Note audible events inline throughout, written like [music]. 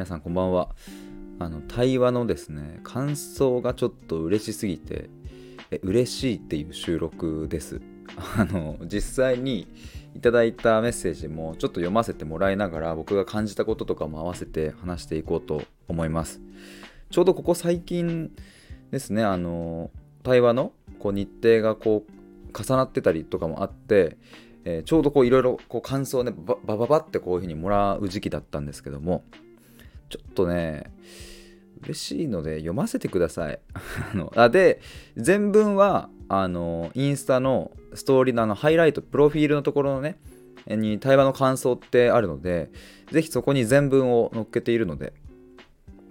皆さんこんばんは。あの対話のですね感想がちょっと嬉しすぎてえ嬉しいっていう収録です。あの実際にいただいたメッセージもちょっと読ませてもらいながら僕が感じたこととかも合わせて話していこうと思います。ちょうどここ最近ですねあの対話のこう日程がこう重なってたりとかもあってえー、ちょうどこういろいろこう感想をねババババってこういうふうにもらう時期だったんですけどもちょっとね嬉しいので読ませてください。[laughs] あのあで全文はあのインスタのストーリーのあのハイライトプロフィールのところのねに対話の感想ってあるのでぜひそこに全文を載っけているので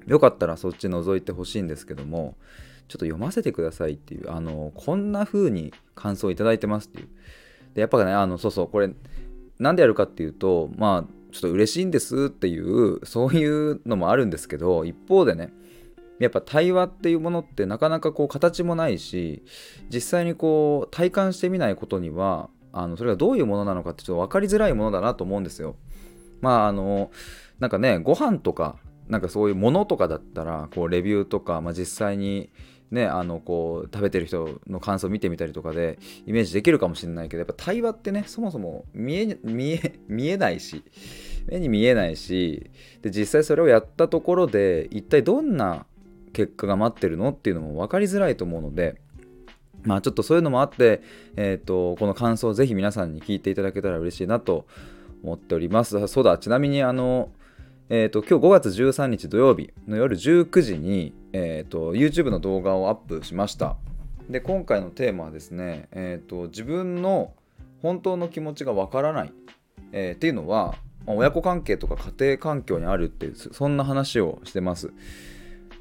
よかったらそっち覗いてほしいんですけどもちょっと読ませてくださいっていうあのこんな風に感想をいただいてますっていう。でやっぱねあのそうそうこれなんでやるかっていうとまあちょっと嬉しいんですっていうそういうのもあるんですけど一方でねやっぱ対話っていうものってなかなかこう形もないし実際にこう体感してみないことにはあのそれがどういうものなのかってちょっと分かりづらいものだなと思うんですよ。まああのなんかねご飯とかなんかそういうものとかだったらこうレビューとか、まあ、実際にね、あのこう食べてる人の感想を見てみたりとかでイメージできるかもしれないけどやっぱ対話ってねそもそも見え見え見えないし目に見えないしで実際それをやったところで一体どんな結果が待ってるのっていうのも分かりづらいと思うのでまあちょっとそういうのもあって、えーと、この感想をぜひ皆さんに聞いていただけたら嬉しいなと思っております。そうだちなみにあのえーと、今日5月13日土曜日の夜19時に、えーと、YouTube の動画をアップしました。で今回のテーマはですね、えーと、自分の本当の気持ちがわからない、え、っていうのは、親子関係とか家庭環境にあるっていうそんな話をしてます。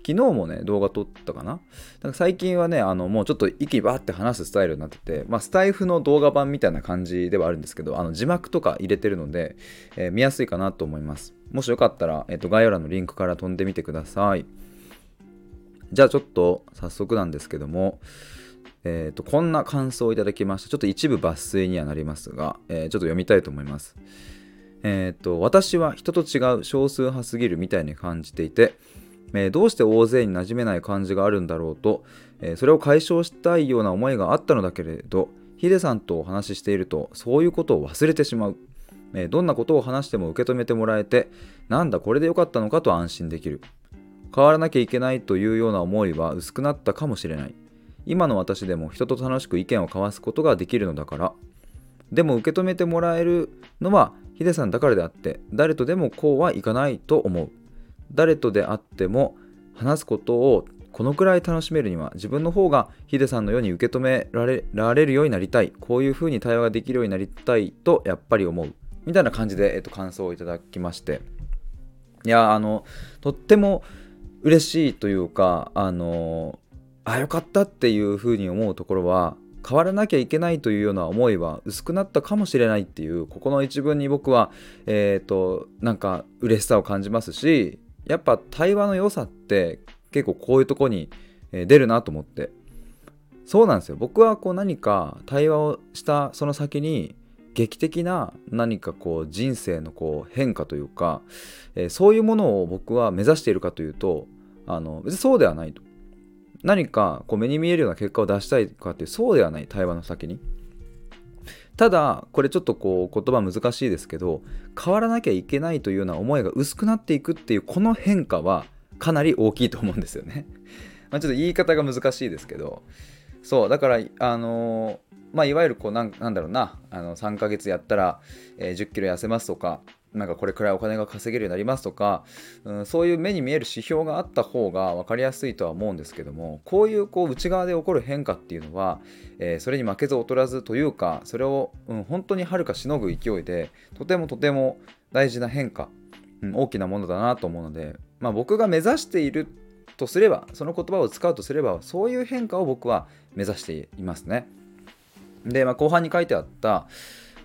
昨日もね、動画撮ったかな？なんか最近はね、あのもうちょっと息ばって話すスタイルになってて、まあ、スタイフの動画版みたいな感じではあるんですけど、あの字幕とか入れてるので、えー、見やすいかなと思います。もしよかったら、えー、と概要欄のリンクから飛んでみてください。じゃあちょっと早速なんですけども、えー、とこんな感想をいただきました。ちょっと一部抜粋にはなりますが、えー、ちょっと読みたいと思います。えっ、ー、と、私は人と違う少数派すぎるみたいに感じていて、え、どうして大勢に馴染めない感じがあるんだろうと、え、それを解消したいような思いがあったのだけれどヒデさんとお話ししているとそういうことを忘れてしまう、え、どんなことを話しても受け止めてもらえてなんだこれでよかったのかと安心できる。変わらなきゃいけないというような思いは薄くなったかもしれない。今の私でも人と楽しく意見を交わすことができるのだから。でも受け止めてもらえるのはヒデさんだからであって誰とでもこうはいかないと思う。誰とであっても話すことをこのくらい楽しめるには自分の方がヒデさんのように受け止められられるようになりたい。こういうふうに対話ができるようになりたいとやっぱり思う。みたいな感じで、えっと、感想をいただきまして。いやあのとっても嬉しいというかあのあよかったっていうふうに思うところは変わらなきゃいけないというような思いは薄くなったかもしれないっていうここの一文に僕はえっ、ー、となんか嬉しさを感じますしやっぱ対話の良さって結構こういうとこに出るなと思って。そうなんですよ。僕はこう何か対話をしたその先に劇的な何かこう人生のこう変化というか、えー、そういうものを僕は目指しているかというとあの別にそうではないと。何かこう目に見えるような結果を出したいかっていうそうではない対話の先に。ただこれちょっとこう言葉難しいですけど変わらなきゃいけないというような思いが薄くなっていくっていうこの変化はかなり大きいと思うんですよね。[laughs] まあちょっと言い方が難しいですけどそうだからあの、まあいわゆるこうなんだろうなあの3ヶ月やったら、え、1 0キロ痩せますとかなんかこれくらいお金が稼げるようになりますとか、うん、そういう目に見える指標があった方が分かりやすいとは思うんですけどもこういうこう内側で起こる変化っていうのは、えー、それに負けず劣らずというかそれを、うん、本当にはるかしのぐ勢いでとてもとても大事な変化、うん、大きなものだなと思うので、まあ、僕が目指しているとすればその言葉を使うとすればそういう変化を僕は目指していますね。で、まあ、後半に書いてあった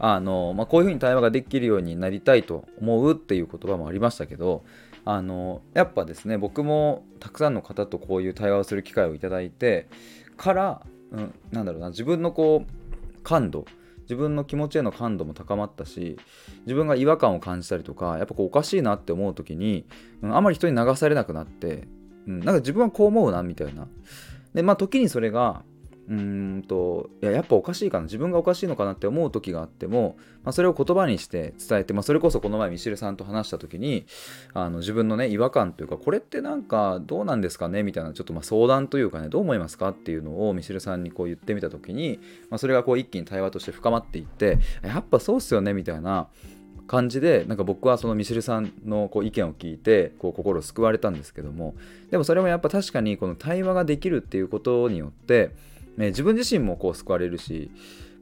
あの、まあ、こういうふうに対話ができるようになりたいと思うっていう言葉もありましたけどあのやっぱですね僕もたくさんの方とこういう対話をする機会をいただいてから、うん、なんだろうな自分のこう感度自分の気持ちへの感度も高まったし自分が違和感を感じたりとかやっぱこうおかしいなって思う時に、うん、あまり人に流されなくなって、うん、なんか自分はこう思うなみたいな。でまあ時にそれがうんといややっぱおかしいかな。自分がおかしいのかなって思う時があっても、まあ、それを言葉にして伝えて、まあ、それこそこの前ミシルさんと話した時にあの自分のね違和感というかこれってなんかどうなんですかね？みたいなちょっとまあ相談というかねどう思いますかっていうのをミシルさんにこう言ってみた時に、まあ、それがこう一気に対話として深まっていってやっぱそうっすよね？みたいな感じでなんか僕はそのミシルさんのこう意見を聞いてこう心救われたんですけどもでもそれもやっぱ確かにこの対話ができるっていうことによってね、自分自身もこう救われるし、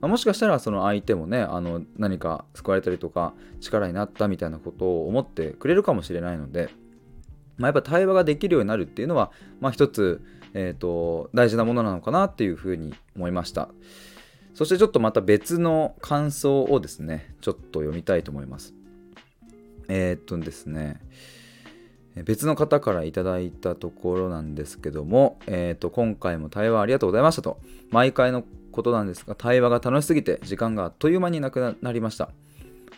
まあ、もしかしたらその相手もねあの何か救われたりとか力になったみたいなことを思ってくれるかもしれないので、まあ、やっぱ対話ができるようになるっていうのは、まあ、一つ、えーと、大事なものなのかなっていうふうに思いました。そしてちょっとまた別の感想をですねちょっと読みたいと思います。えー、っとですね別の方からいただいたところなんですけども、えー、と今回も対話ありがとうございましたと。毎回のことなんですが対話が楽しすぎて時間があっという間になくなりました。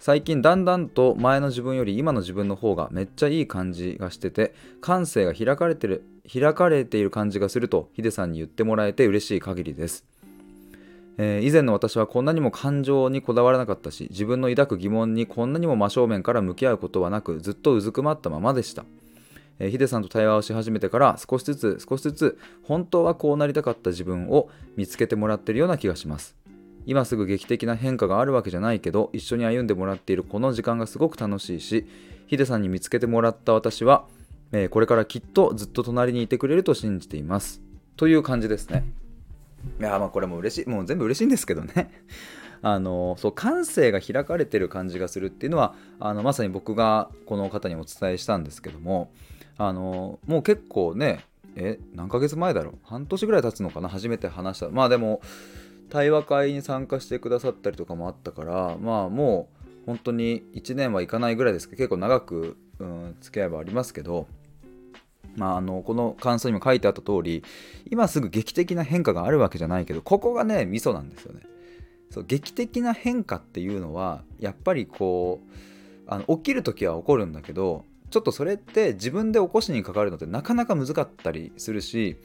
最近だんだんと前の自分より今の自分の方がめっちゃいい感じがしてて感性が開かれてる開かれている感じがするとヒデさんに言ってもらえて嬉しい限りです、えー、以前の私はこんなにも感情にこだわらなかったし自分の抱く疑問にこんなにも真正面から向き合うことはなくずっとうずくまったままでした。えー、ヒデさんと対話をし始めてから少しずつ少しずつ本当はこうなりたかった自分を見つけてもらってるような気がします。今すぐ劇的な変化があるわけじゃないけど一緒に歩んでもらっているこの時間がすごく楽しいしヒデさんに見つけてもらった私は、えー、これからきっとずっと隣にいてくれると信じています。という感じですね。いやまあこれも嬉しい。もう全部嬉しいんですけどね。[laughs] あのそう感性が開かれてる感じがするっていうのはあのまさに僕がこの方にお伝えしたんですけどもあのもう結構ねえ何ヶ月前だろう？半年ぐらい経つのかな？初めて話した。まあでも対話会に参加してくださったりとかもあったからまあもう本当に1年はいかないぐらいですけど結構長く、うん、付き合いはありますけどまあ、あのこの感想にも書いてあった通り今すぐ劇的な変化があるわけじゃないけどここがねミソなんですよね。そう劇的な変化っていうのはやっぱりこうあの起きる時は起こるんだけどちょっとそれって自分で起こしにかかるのってなかなか難かったりするし、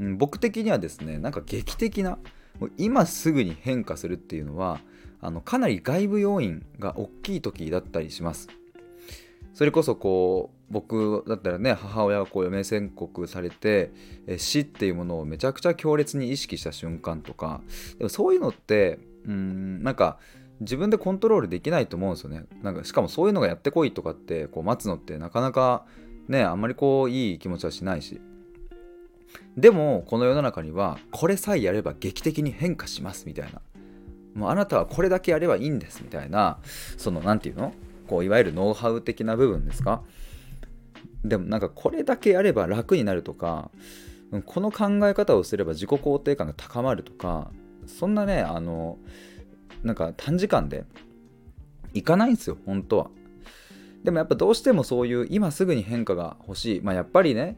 うん、僕的にはですねなんか劇的なもう今すぐに変化するっていうのはあのかなり外部要因が大きい時だったりします。それこそこう僕だったらね母親がこう余命宣告されて死っていうものをめちゃくちゃ強烈に意識した瞬間とかでもそういうのってうんなんか自分でコントロールできないと思うんですよね。なんかしかもそういうのがやってこいとかってこう待つのってなかなかねあんまりこういい気持ちはしないし。でもこの世の中にはこれさえやれば劇的に変化しますみたいな。もうあなたはこれだけやればいいんですみたいなその何て言うの？こういわゆるノウハウ的な部分ですか？でもなんかこれだけやれば楽になるとかこの考え方をすれば自己肯定感が高まるとかそんなねあのなんか短時間でいかないんですよ本当は。でもやっぱどうしてもそういう今すぐに変化が欲しい。まあやっぱりね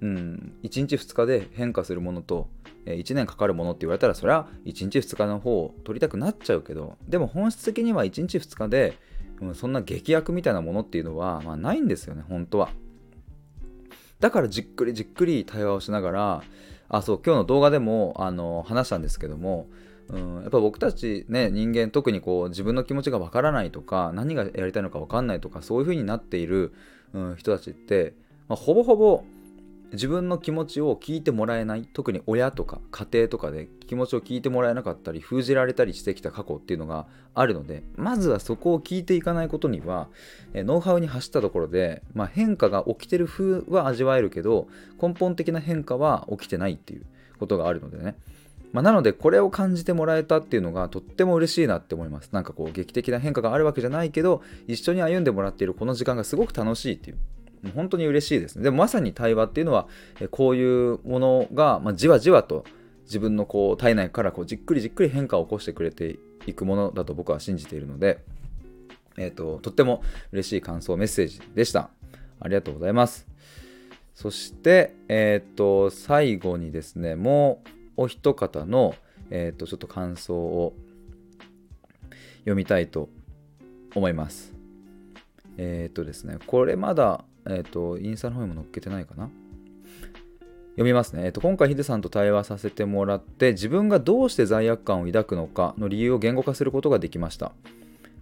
うん1日2日で変化するものと1年かかるものって言われたらそれは1日2日の方を取りたくなっちゃうけどでも本質的には1日2日で、うん、そんな劇薬みたいなものっていうのは、まあ、ないんですよね本当は。だからじっくりじっくり対話をしながらあそう今日の動画でもあの話したんですけどもうん、やっぱ僕たちね人間特にこう自分の気持ちがわからないとか何がやりたいのかわかんないとかそういう風になっている、うん、人たちって、まあ、ほぼほぼ自分の気持ちを聞いてもらえない特に親とか家庭とかで気持ちを聞いてもらえなかったり封じられたりしてきた過去っていうのがあるのでまずはそこを聞いていかないことにはえノウハウに走ったところで、まあ、変化が起きてる風は味わえるけど根本的な変化は起きてないっていうことがあるのでね。まあ、なのでこれを感じてもらえたっていうのがとっても嬉しいなって思います。なんかこう劇的な変化があるわけじゃないけど一緒に歩んでもらっているこの時間がすごく楽しいっていう。本当に嬉しいですね。でもまさに対話っていうのはこういうものが、ま、じわじわと自分のこう体内からこうじっくりじっくり変化を起こしてくれていくものだと僕は信じているので、えーと、とっても嬉しい感想メッセージでした。ありがとうございます。そして、えっ、ー、と、最後にですね、もうお一方の、えー、とちょっと感想を読みたいと思います。えー、っとですねこれまだ、えー、っとインスタの方にも載っけてないかな？読みますね、えっと、今回ヒデさんと対話させてもらって自分がどうして罪悪感を抱くのかの理由を言語化することができました。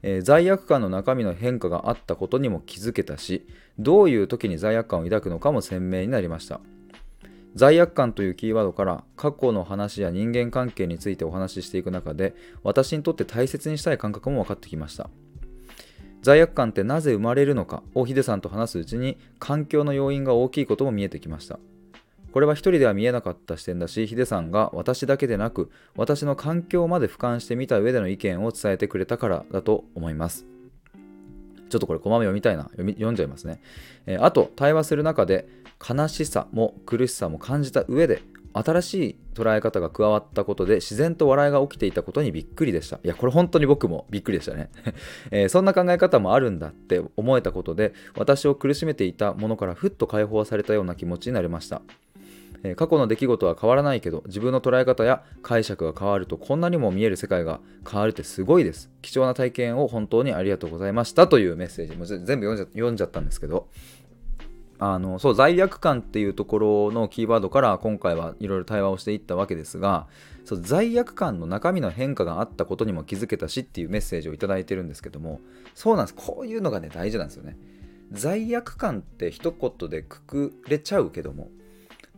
えー、罪悪感の中身の変化があったことにも気づけたしどういう時に罪悪感を抱くのかも鮮明になりました。罪悪感というキーワードから過去の話や人間関係についてお話ししていく中で私にとって大切にしたい感覚も分かってきました。罪悪感ってなぜ生まれるのかをヒデさんと話すうちに環境の要因が大きいことも見えてきました。これは一人では見えなかった視点だしヒデさんが私だけでなく私の環境まで俯瞰してみた上での意見を伝えてくれたからだと思います。ちょっとこれこまめ読みたいな。読み読んじゃいますね、えー、あと対話する中で悲しさも苦しさも感じた上で新しい捉え方が加わったことで自然と笑いが起きていたことにびっくりでした。いや、これ本当に僕もびっくりでしたね。[laughs] えー、そんな考え方もあるんだって思えたことで私を苦しめていたものからふっと解放されたような気持ちになりました。え過去の出来事は変わらないけど自分の捉え方や解釈が変わるとこんなにも見える世界が変わるってすごいです貴重な体験を本当にありがとうございましたというメッセージも全部読んじゃったんですけどあのそう罪悪感っていうところのキーワードから今回はいろいろ対話をしていったわけですがそう罪悪感の中身の変化があったことにも気づけたしっていうメッセージを頂いてるんですけどもそうなんです。こういうのがね大事なんですよね。罪悪感って一言でくくれちゃうけども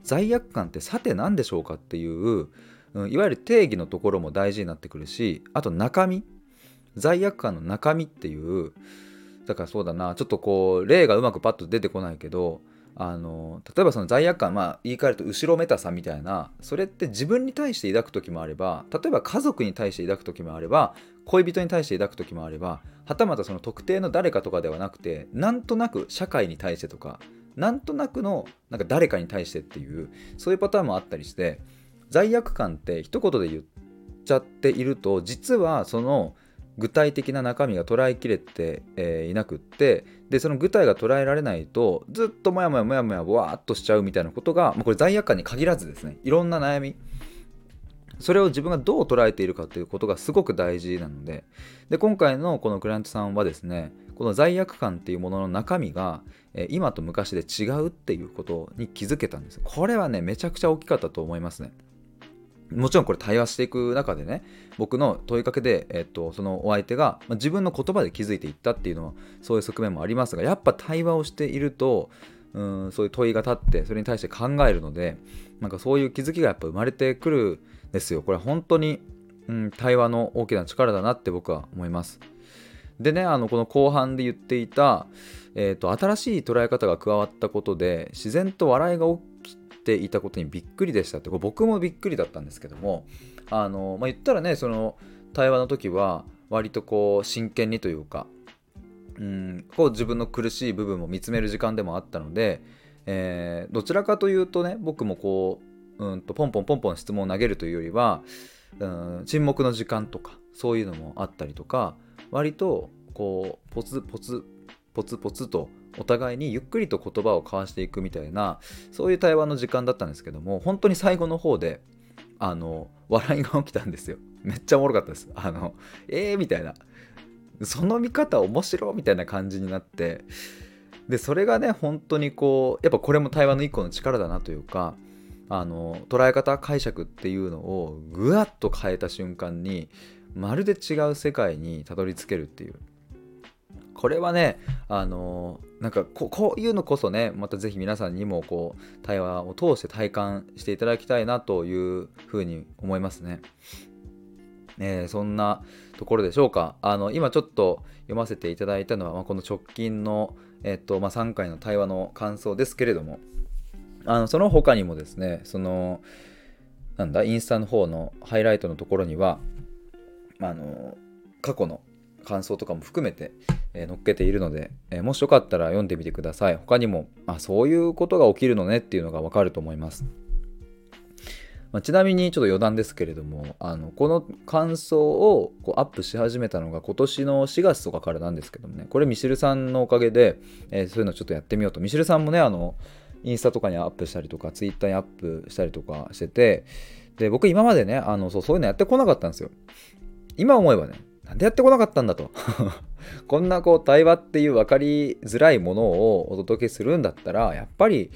罪悪感ってさて何でしょうかっていう、うん、いわゆる定義のところも大事になってくるしあと中身。罪悪感の中身っていうだからそうだな。ちょっとこう例がうまくパッと出てこないけどあの例えばその罪悪感まあ言い換えると後ろめたさみたいなそれって自分に対して抱く時もあれば例えば家族に対して抱く時もあれば恋人に対して抱く時もあればはたまたその特定の誰かとかではなくてなんとなく社会に対してとかなんとなくのなんか誰かに対してっていうそういうパターンもあったりして罪悪感って一言で言っちゃっていると実はその具体的な中身が捉えきれて、えー、いなくってでその具体が捉えられないとずっとモヤモヤモヤモヤわーっとしちゃうみたいなことが、まあ、これ罪悪感に限らずですねいろんな悩みそれを自分がどう捉えているかということがすごく大事なのでで今回のこのクライアントさんはですねこの罪悪感っていうものの中身が今と昔で違うっていうことに気づけたんですこれはねめちゃくちゃ大きかったと思いますねもちろんこれ対話していく中でね僕の問いかけで、えっと、そのお相手が、まあ、自分の言葉で気づいていったっていうのはそういう側面もありますがやっぱ対話をしているとうんそういう問いが立ってそれに対して考えるのでなんかそういう気づきがやっぱ生まれてくるんですよ。これ本当に、うん、対話の大きな力だなって僕は思います。でねあのこの後半で言っていた、えーと、新しい捉え方が加わったことで自然と笑いが起ていたことにびっくりでしたって僕もびっくりだったんですけどもあの、まあ、言ったらねその対話の時は割とこう真剣にというかうんこう自分の苦しい部分を見つめる時間でもあったので、えー、どちらかというとね僕もこううんとポンポンポンポン質問を投げるというよりはうん沈黙の時間とかそういうのもあったりとか割とこうポツポツポツポツとお互いにゆっくりと言葉を交わしていくみたいなそういう対話の時間だったんですけども本当に最後の方であの笑いが起きたんですよ。めっちゃおもろかったです。あのえーみたいな。その見方面白みたいな感じになって。でそれがね本当にこうやっぱこれも対話の一個の力だなというかあの捉え方解釈っていうのをぐわっと変えた瞬間にまるで違う世界にたどり着けるっていう。これはねあのなんかこういうのこそねまた是非皆さんにもこう対話を通して体感していただきたいなというふうに思いますね。えー、そんなところでしょうかあの今ちょっと読ませていただいたのは、まあ、この直近の、えっとまあ、3回の対話の感想ですけれどもあのその他にもですねそのなんだインスタの方のハイライトのところにはあの過去の感想とかも含めて、えー、載っけているので、え、もしよかったら読んでみてください。他にもあそういうことが起きるのねっていうのがわかると思います、まあ、ちなみにちょっと余談ですけれどもあのこの感想をこうアップし始めたのが今年の4月とかからなんですけどもね。これミシルさんのおかげで、えー、そういうのちょっとやってみようと。ミシルさんもねあのインスタとかにアップしたりとかツイッターにアップしたりとかしててで僕今までねあのそうそういうのやってこなかったんですよ。今思えばねなんでやってこなかったんだと。こんなこう対話っていう分かりづらいものをお届けするんだったらやっぱり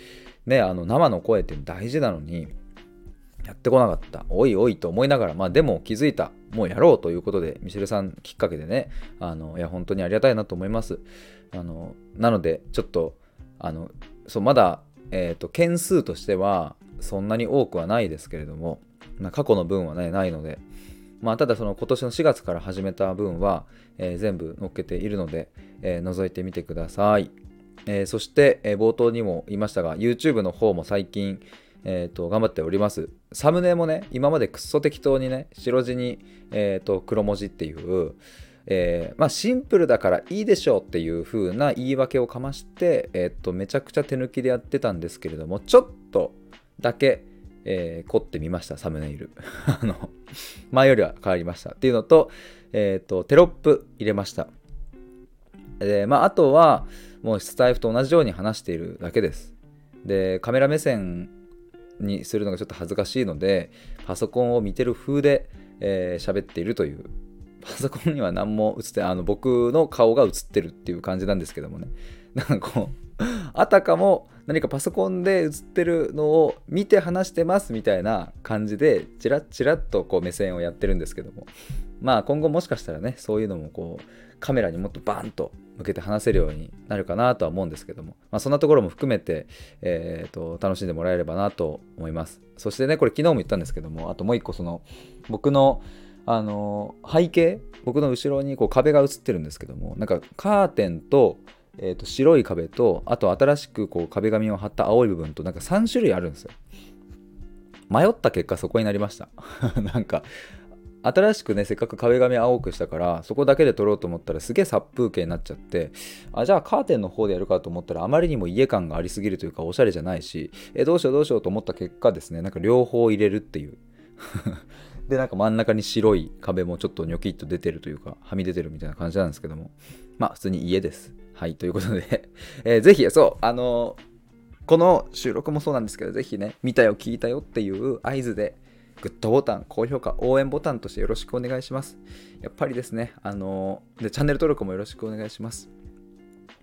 ねあの生の声って大事なのにやってこなかった。おいおいと思いながらまあでも気づいた。もうやろうということでミシェルさんきっかけでねあのいや本当にありがたいなと思います。あのなのでちょっとあのそうまだ、えーと、件数としてはそんなに多くはないですけれども、ま、過去の分はねないのでまあ、ただその今年の4月から始めた分は、えー、全部載っけているので、えー、覗いてみてください。えー、そして、え冒頭にも言いましたが、YouTube の方も最近、えーと、頑張っております。サムネもね、今までくっそ適当にね、白地に、えーと、黒文字っていう、えー、まあ、シンプルだからいいでしょうっていう風な言い訳をかまして、えーと、めちゃくちゃ手抜きでやってたんですけれども、ちょっとだけ、えー、凝ってみました、サムネイル。[laughs] あの、前よりは変わりました。っていうのと、えっ、ー、と、テロップ入れました。で、まあ、あとは、もうスタイフと同じように話しているだけです。で、カメラ目線にするのがちょっと恥ずかしいので、パソコンを見てる風で、えー、っているという。パソコンには何も映って、あの、僕の顔が映ってるっていう感じなんですけどもね。なんかこう、[laughs] あたかも何かパソコンで映ってるのを見て話してますみたいな感じで、チラッチラッとこう目線をやってるんですけども。まあ今後もしかしたらね、そういうのもこう、カメラにもっとバーンと向けて話せるようになるかなとは思うんですけども、まあ、そんなところも含めて、えーと、楽しんでもらえればなと思います。そしてね、これ昨日も言ったんですけども、あともう一個その、僕のあの背景、僕の後ろにこう壁が映ってるんですけども、なんかカーテンと、えー、と白い壁と、あと新しくこう壁紙を貼った青い部分と、なんか3種類あるんですよ。迷った結果そこになりました。[laughs] なんか新しくねせっかく壁紙青くしたからそこだけで撮ろうと思ったらすげえ殺風景になっちゃってあじゃあカーテンの方でやるかと思ったらあまりにも家感がありすぎるというかおしゃれじゃないしえどうしようどうしようと思った結果ですねなんか両方入れるっていう [laughs] でなんか真ん中に白い壁もちょっとニョキッと出てるというかはみ出てるみたいな感じなんですけどもまあ普通に家ですはいということで [laughs] えー、ぜひそうあのー、この収録もそうなんですけどぜひね見たよ聞いたよっていう合図でグッドボタン、高評価、応援ボタンとしてよろしくお願いします。やっぱりですね、あので、チャンネル登録もよろしくお願いします。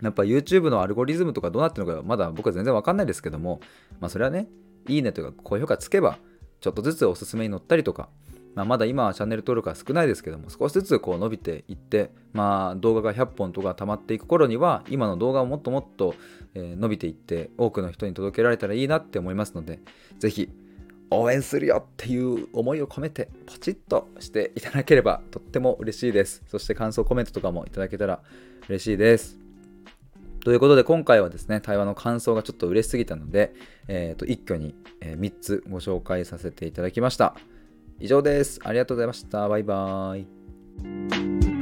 やっぱ YouTube のアルゴリズムとかどうなってるのかまだ僕は全然わかんないですけども、まあそれはね、いいねというか高評価つけば、ちょっとずつおすすめに載ったりとか、まあ、まだ今はチャンネル登録は少ないですけども、少しずつこう伸びていって、まあ動画が100本とか溜まっていく頃には、今の動画をもっともっと、伸びていって、多くの人に届けられたらいいなって思いますので、ぜひ応援するよっていう思いを込めてポチッとしていただければとっても嬉しいです。そして感想コメントとかもいただけたら嬉しいです。ということで今回はですね、対話の感想がちょっと嬉しすぎたので、えー、と一挙に3つご紹介させていただきました。以上です。ありがとうございました。バイバーイ。